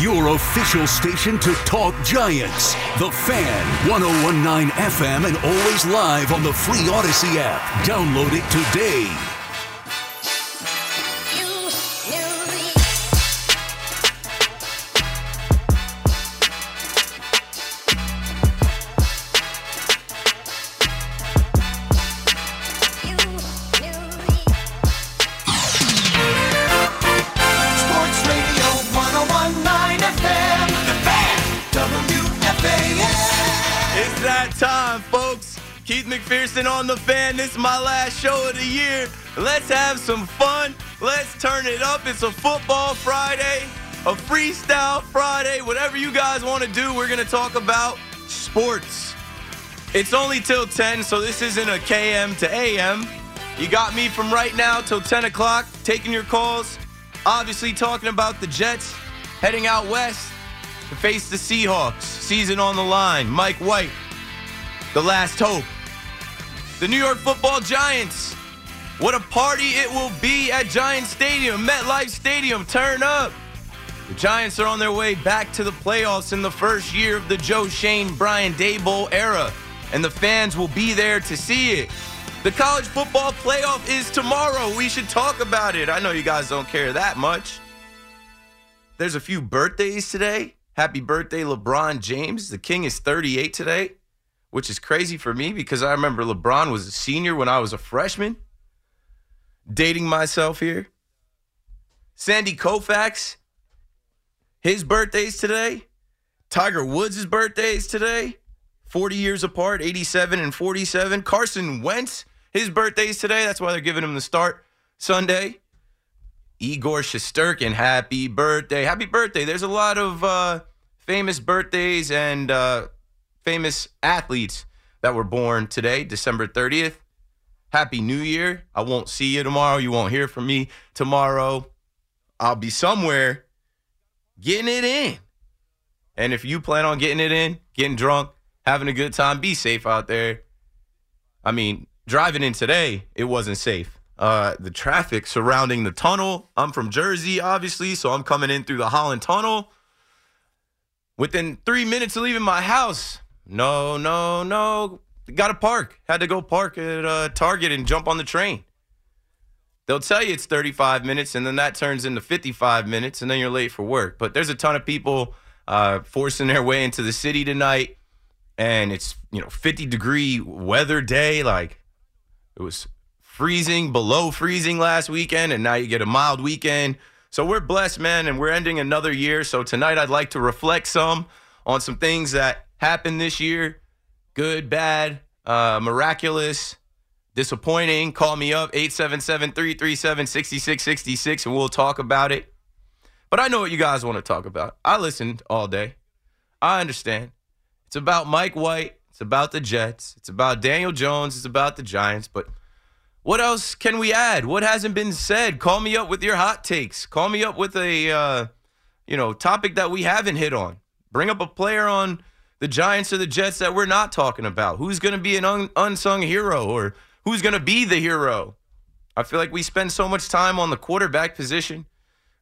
your official station to talk Giants. The Fan, 1019 FM, and always live on the free Audacy app. Download it today. That time, folks. Keith McPherson on the fan. This is my last show of the year. Let's have some fun. Let's turn it up. It's a football Friday, a freestyle Friday. Whatever you guys want to do, we're going to talk about sports. It's only till 10, so this isn't a KM to AM. You got me from right now till 10 o'clock, taking your calls. Obviously, talking about the Jets heading out west to face the Seahawks. Season on the line. Mike White, the last hope. The New York football Giants. What a party it will be at Giant Stadium, MetLife Stadium. Turn up. The Giants are on their way back to the playoffs in the first year of the Joe Schoen, Brian Daboll era, and the fans will be there to see it. The college football playoff is tomorrow. We should talk about it. I know you guys don't care that much. There's a few birthdays today. Happy birthday, LeBron James. The king is 38 today, which is crazy for me because I remember LeBron was a senior when I was a freshman. Dating myself here. Sandy Koufax, his birthday's today. Tiger Woods' birthday's today. 40 years apart, 87 and 47. Carson Wentz, his birthday's today. That's why they're giving him the start Sunday. Igor Shesterkin, happy birthday. Happy birthday. There's a lot of uh, famous birthdays and uh, famous athletes that were born today, December 30th. Happy New Year. I won't see you tomorrow. You won't hear from me tomorrow. I'll be somewhere getting it in. And if you plan on getting it in, getting drunk, having a good time, be safe out there. I mean, driving in today, it wasn't safe. Uh, the traffic surrounding the tunnel. I'm from Jersey, obviously, so I'm coming in through the Holland Tunnel. Within three minutes of leaving my house, no, no, no, got to park. Had to go park at uh, Target and jump on the train. They'll tell you it's 35 minutes, and then that turns into 55 minutes, and then you're late for work. But there's a ton of people uh, forcing their way into the city tonight, and it's you know 50 degree weather day. Like it was freezing, below freezing last weekend, and now you get a mild weekend. So we're blessed, man, and we're ending another year. So tonight I'd like to reflect some on some things that happened this year good, bad, uh, miraculous, disappointing. Call me up 877 337 6666 and we'll talk about it. But I know what you guys want to talk about. I listened all day. I understand. It's about Mike White. It's about the Jets. It's about Daniel Jones. It's about the Giants. But what else can we add? What hasn't been said? Call me up with your hot takes. Call me up with a uh, you know topic that we haven't hit on. Bring up a player on the Giants or the Jets that we're not talking about. Who's going to be an un- unsung hero or who's going to be the hero? I feel like we spend so much time on the quarterback position.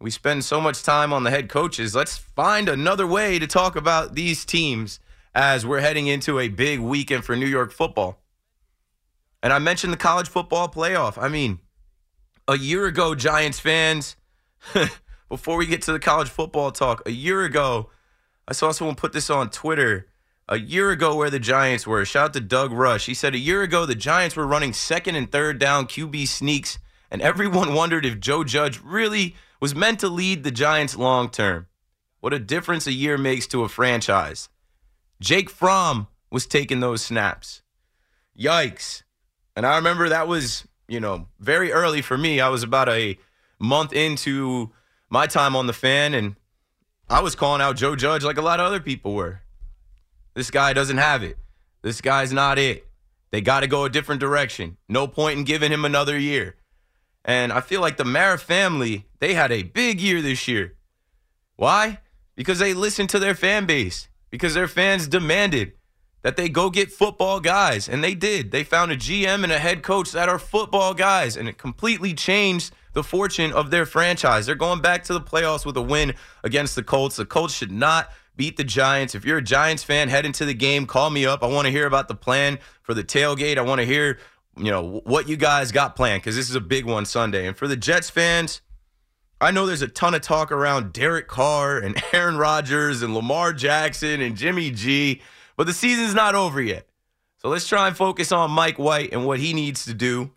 We spend so much time on the head coaches. Let's find another way to talk about these teams as we're heading into a big weekend for New York football. And I mentioned the college football playoff. I mean, a year ago, Giants fans, before we get to the college football talk, a year ago, I saw someone put this on Twitter. A year ago, where the Giants were. Shout out to Doug Rush. He said a year ago, the Giants were running second and third down QB sneaks, and everyone wondered if Joe Judge really was meant to lead the Giants long term. What a difference a year makes to a franchise. Jake Fromm was taking those snaps. Yikes. And I remember that was, you know, very early for me. I was about a month into my time on the fan, and I was calling out Joe Judge like a lot of other people were. This guy doesn't have it. This guy's not it. They got to go a different direction. No point in giving him another year. And I feel like the Mara family, they had a big year this year. Why? Because they listened to their fan base, because their fans demanded that they go get football guys. And they did. They found a GM and a head coach that are football guys, and it completely changed the fortune of their franchise. They're going back to the playoffs with a win against the Colts. The Colts should not beat the Giants. If you're a Giants fan, head into the game, call me up. I want to hear about the plan for the tailgate. I want to hear, you know, what you guys got planned because this is a big one Sunday. And for the Jets fans, I know there's a ton of talk around Derek Carr and Aaron Rodgers and Lamar Jackson and Jimmy G, but the season's not over yet. So let's try and focus on Mike White and what he needs to do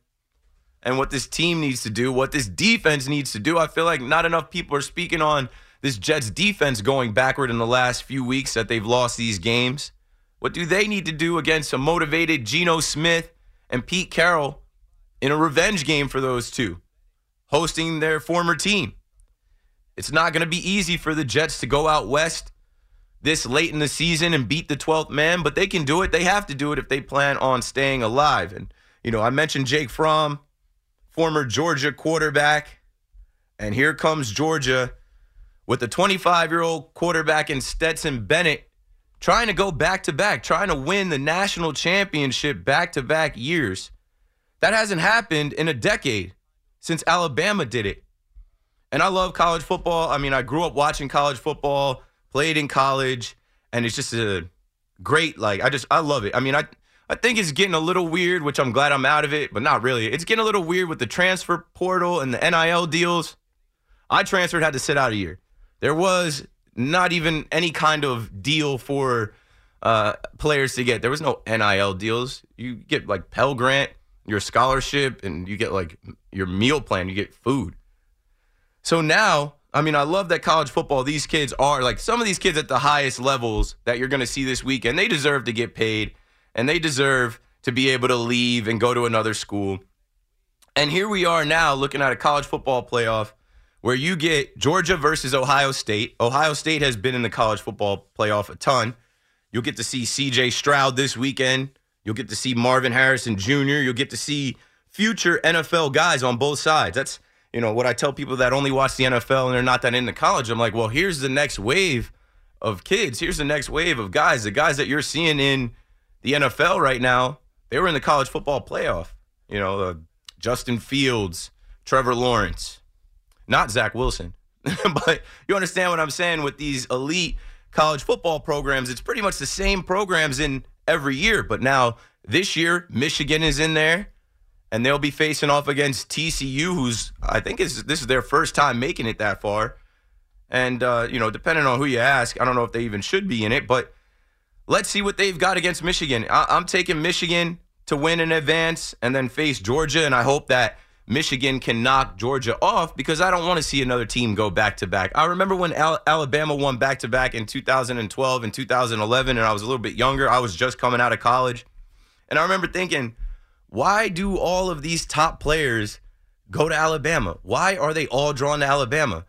and what this team needs to do, what this defense needs to do. I feel like not enough people are speaking on this Jets defense going backward in the last few weeks that they've lost these games. What do they need to do against a motivated Geno Smith and Pete Carroll in a revenge game for those two, hosting their former team? It's not going to be easy for the Jets to go out west this late in the season and beat the 12th man, but they can do it. They have to do it if they plan on staying alive. And, you know, I mentioned Jake Fromm, former Georgia quarterback. And here comes Georgia with the 25 year old quarterback in Stetson Bennett trying to go back to back, trying to win the national championship back to back years. That hasn't happened in a decade since Alabama did it. And I love college football. I mean, I grew up watching college football played in college, and it's just a great like I just I love it. I mean, I I think it's getting a little weird, which I'm glad I'm out of it, but not really. It's getting a little weird with the transfer portal and the NIL deals. I transferred, had to sit out a year. There was not even any kind of deal for uh, players to get. There was no NIL deals. You get like Pell Grant, your scholarship, and you get like your meal plan. You get food. So now I mean, I love that college football, these kids are like some of these kids at the highest levels that you're going to see this weekend, they deserve to get paid and they deserve to be able to leave and go to another school. And here we are now looking at a college football playoff where you get Georgia versus Ohio State. Ohio State has been in the college football playoff a ton. You'll get to see CJ Stroud this weekend. You'll get to see Marvin Harrison Jr. You'll get to see future NFL guys on both sides. That's you know, what I tell people that only watch the NFL and they're not that into college, I'm like, well, here's the next wave of kids. Here's the next wave of guys. The guys that you're seeing in the NFL right now, they were in the college football playoff. You know, uh, Justin Fields, Trevor Lawrence, not Zach Wilson. but you understand what I'm saying with these elite college football programs. It's pretty much the same programs in every year. But now this year, Michigan is in there and they'll be facing off against TCU, who's I think is this is their first time making it that far. And uh, you know, depending on who you ask, I don't know if they even should be in it, but let's see what they've got against Michigan. I- I'm taking Michigan to win in advance and then face Georgia, and I hope that Michigan can knock Georgia off because I don't want to see another team go back to back. I remember when Al- Alabama won back to back in 2012 and 2011, and I was a little bit younger. I was just coming out of college, and I remember thinking why do all of these top players go to Alabama? Why are they all drawn to Alabama?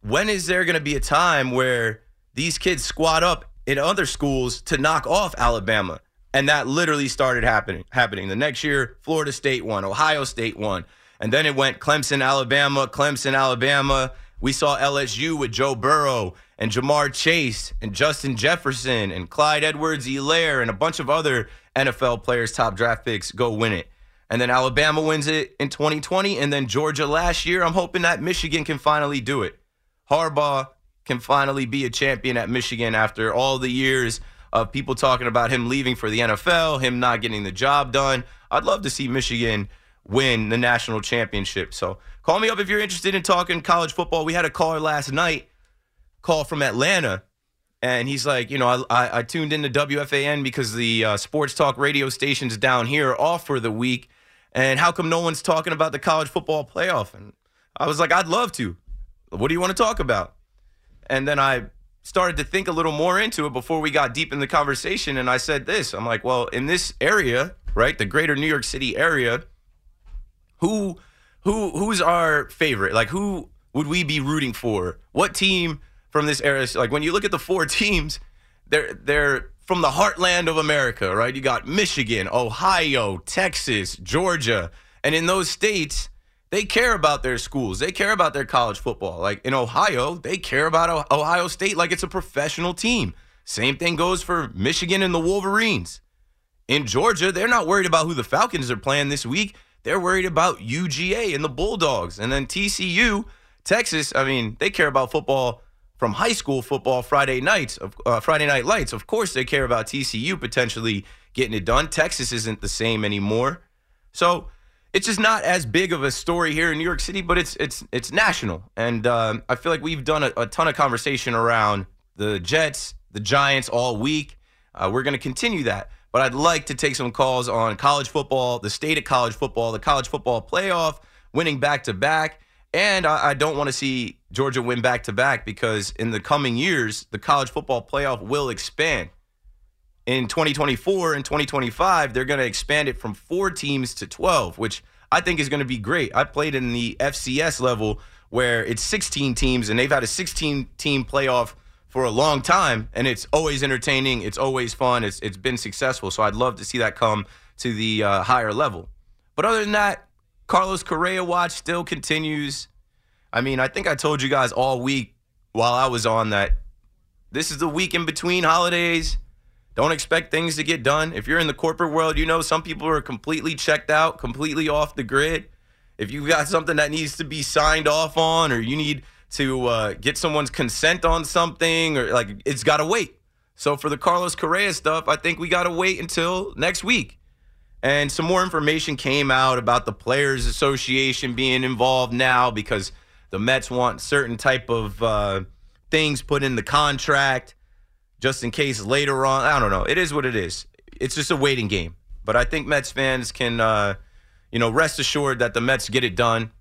When is there going to be a time where these kids squat up in other schools to knock off Alabama? And that literally started happening. Happening the next year, Florida State won, Ohio State won, and then it went Clemson, Alabama, Clemson, Alabama. We saw LSU with Joe Burrow and Ja'Marr Chase and Justin Jefferson and Clyde Edwards-Helaire and a bunch of other NFL players, top draft picks, go win it. And then Alabama wins it in 2020, and then Georgia last year. I'm hoping that Michigan can finally do it. Harbaugh can finally be a champion at Michigan after all the years of people talking about him leaving for the NFL, him not getting the job done. I'd love to see Michigan win the national championship. So call me up if you're interested in talking college football. We had a caller last night, call from Atlanta and he's like, you know, I, I, tuned into WFAN because the uh, sports talk radio stations down here are off for the week. And how come no one's talking about the college football playoff? And I was like, I'd love to. What do you want to talk about? And then I started to think a little more into it before we got deep in the conversation. And I said this I'm like, well, in this area, right, the greater New York City area, who who who's our favorite? Like who would we be rooting for? What team from this era. Like when you look at the four teams, they're they're from the heartland of America, right? You got Michigan, Ohio, Texas, Georgia, and in those states, they care about their schools. They care about their college football. Like in Ohio, they care about Ohio State like it's a professional team. Same thing goes for Michigan and the Wolverines. In Georgia, they're not worried about who the Falcons are playing this week. they're worried about UGA and the Bulldogs. And then TCU, Texas, I mean, they care about football from high school football Friday nights, uh, Friday night lights. Of course, they care about TCU potentially getting it done. Texas isn't the same anymore. So it's just not as big of a story here in New York City, but it's it's it's national, and um, I feel like we've done a, a, ton of conversation around the Jets, the Giants all week. Uh, we're going to continue that, but I'd like to take some calls on college football, the state of college football, the college football playoff, winning back to back, and I, I don't want to see Georgia win back to back because in the coming years, the college football playoff will expand in 2024 and 2025, they're going to expand it from four teams to 12, which I think is going to be great. I played in the FCS level where it's 16 teams, and they've had a 16 team playoff for a long time, and it's always entertaining. It's always fun. It's it's been successful. So I'd love to see that come to the uh, higher level. But other than that, Carlos Correa watch still continues. I mean, I think I told you guys all week while I was on that this is the week in between holidays. Don't expect things to get done. If you're in the corporate world, you know some people are completely checked out, completely off the grid. If you've got something that needs to be signed off on, or you need to uh, get someone's consent on something, or like it's got to wait. So for the Carlos Correa stuff, I think we got to wait until next week. And some more information came out about the Players Association being involved now because the Mets want certain type of uh, things put in the contract just in case later on. I don't know. It is what it is. It's just a waiting game. But I think Mets fans can, uh, you know, rest assured that the Mets get it done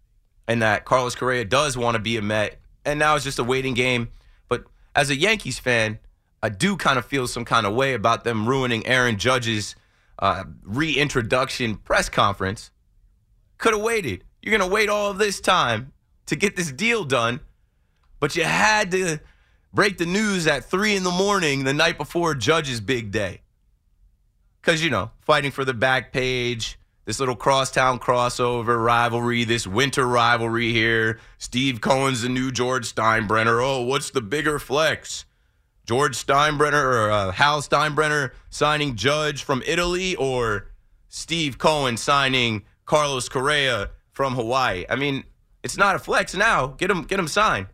and that Carlos Correa does want to be a Met. And now it's just a waiting game. But as a Yankees fan, I do kind of feel some kind of way about them ruining Aaron Judge's uh, reintroduction press conference. Could have waited. You're going to wait all this time to get this deal done, but you had to break the news at three in the morning the night before Judge's big day. Because, you know, fighting for the back page, this little crosstown crossover rivalry, this winter rivalry here. Steve Cohen's the new George Steinbrenner. Oh, what's the bigger flex? George Steinbrenner or uh, Hal Steinbrenner signing Judge from Italy or Steve Cohen signing Carlos Correa from Hawaii? I mean, it's not a flex now. Get him, get him signed.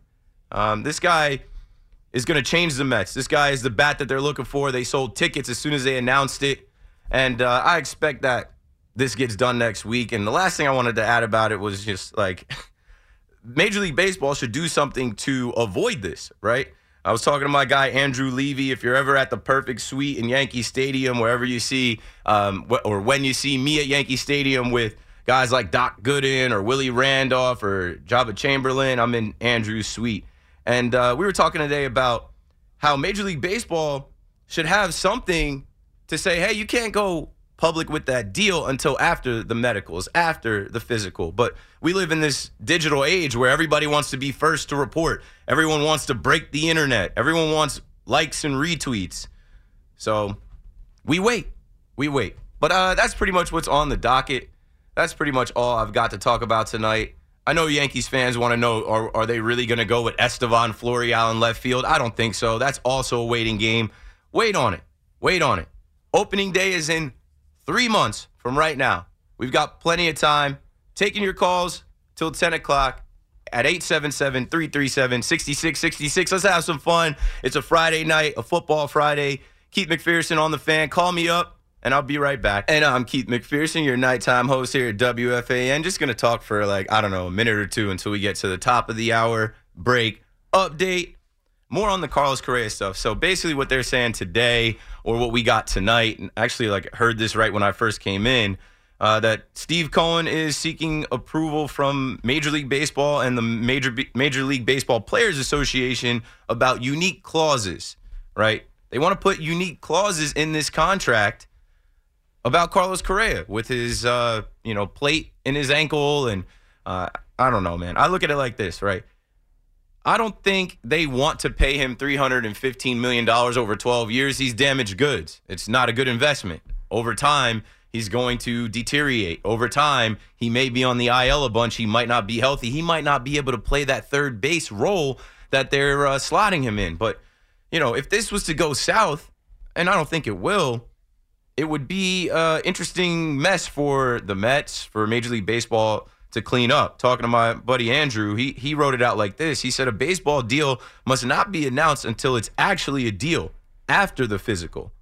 Um, this guy is going to change the Mets. This guy is the bat that they're looking for. They sold tickets as soon as they announced it. And uh, I expect that this gets done next week. And the last thing I wanted to add about it was just like Major League Baseball should do something to avoid this, right? I was talking to my guy Andrew Levy. If you're ever at the perfect suite in Yankee Stadium, wherever you see, um, or when you see me at Yankee Stadium with guys like Doc Gooden or Willie Randolph or Joba Chamberlain, I'm in Andrew's suite. And uh, we were talking today about how Major League Baseball should have something to say, hey, you can't go public with that deal until after the medicals, after the physical. But we live in this digital age where everybody wants to be first to report. Everyone wants to break the internet. Everyone wants likes and retweets. So we wait. We wait. But uh, that's pretty much what's on the docket. That's pretty much all I've got to talk about tonight. I know Yankees fans want to know are, are they really going to go with Estevan Florial in left field? I don't think so. That's also a waiting game. Wait on it. Wait on it. Opening day is in three months from right now. We've got plenty of time. Taking your calls till 10 o'clock at 877 337 6666. Let's have some fun. It's a Friday night, a football Friday. Keith McPherson on the fan. Call me up and I'll be right back. And I'm Keith McPherson, your nighttime host here at WFAN. Just going to talk for like, I don't know, a minute or two until we get to the top of the hour break update. More on the Carlos Correa stuff. So basically, what they're saying today, or what we got tonight, and actually, like, heard this right when I first came in, uh, that Steve Cohen is seeking approval from Major League Baseball and the Major Major League Baseball Players Association about unique clauses. Right? They want to put unique clauses in this contract about Carlos Correa with his uh, you know plate in his ankle and uh, I don't know, man. I look at it like this, right? I don't think they want to pay him $315 million over 12 years. He's damaged goods. It's not a good investment. Over time, he's going to deteriorate. Over time, he may be on the IL a bunch. He might not be healthy. He might not be able to play that third base role that they're uh, slotting him in. But, you know, if this was to go south, and I don't think it will, it would be an interesting mess for the Mets, for Major League Baseball to clean up. Talking to my buddy Andrew, he he wrote it out like this. He said a baseball deal must not be announced until it's actually a deal after the physical.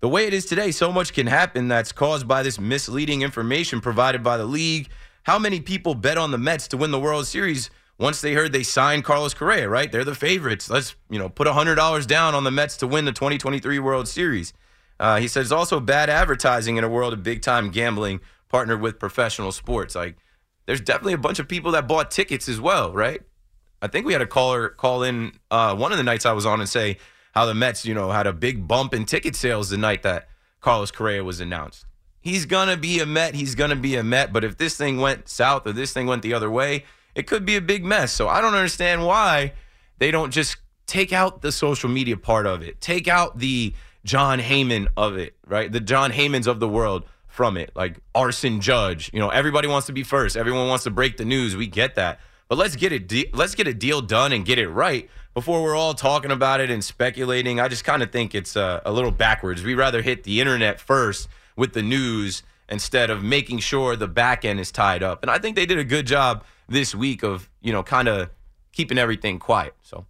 The way it is today, so much can happen that's caused by this misleading information provided by the league. How many people bet on the Mets to win the World Series once they heard they signed Carlos Correa, right? They're the favorites. Let's, you know, put $100 down on the Mets to win the 2023 World Series. Uh, he says also bad advertising in a world of big time gambling partnered with professional sports. Like, there's definitely a bunch of people that bought tickets as well, right? I think we had a caller call in uh, one of the nights I was on and say, how the Mets, you know, had a big bump in ticket sales the night that Carlos Correa was announced. He's gonna be a Met. He's gonna be a Met. But if this thing went south or this thing went the other way, it could be a big mess. So I don't understand why they don't just take out the social media part of it, take out the Jon Heyman of it, right? The John Heymans of the world from it, like Aaron Judge. You know, everybody wants to be first. Everyone wants to break the news. We get that. But let's get it. De- let's get a deal done and get it right before we're all talking about it and speculating. I just kind of think it's uh, a little backwards. We rather hit the internet first with the news instead of making sure the back end is tied up. And I think they did a good job this week of you know kind of keeping everything quiet. So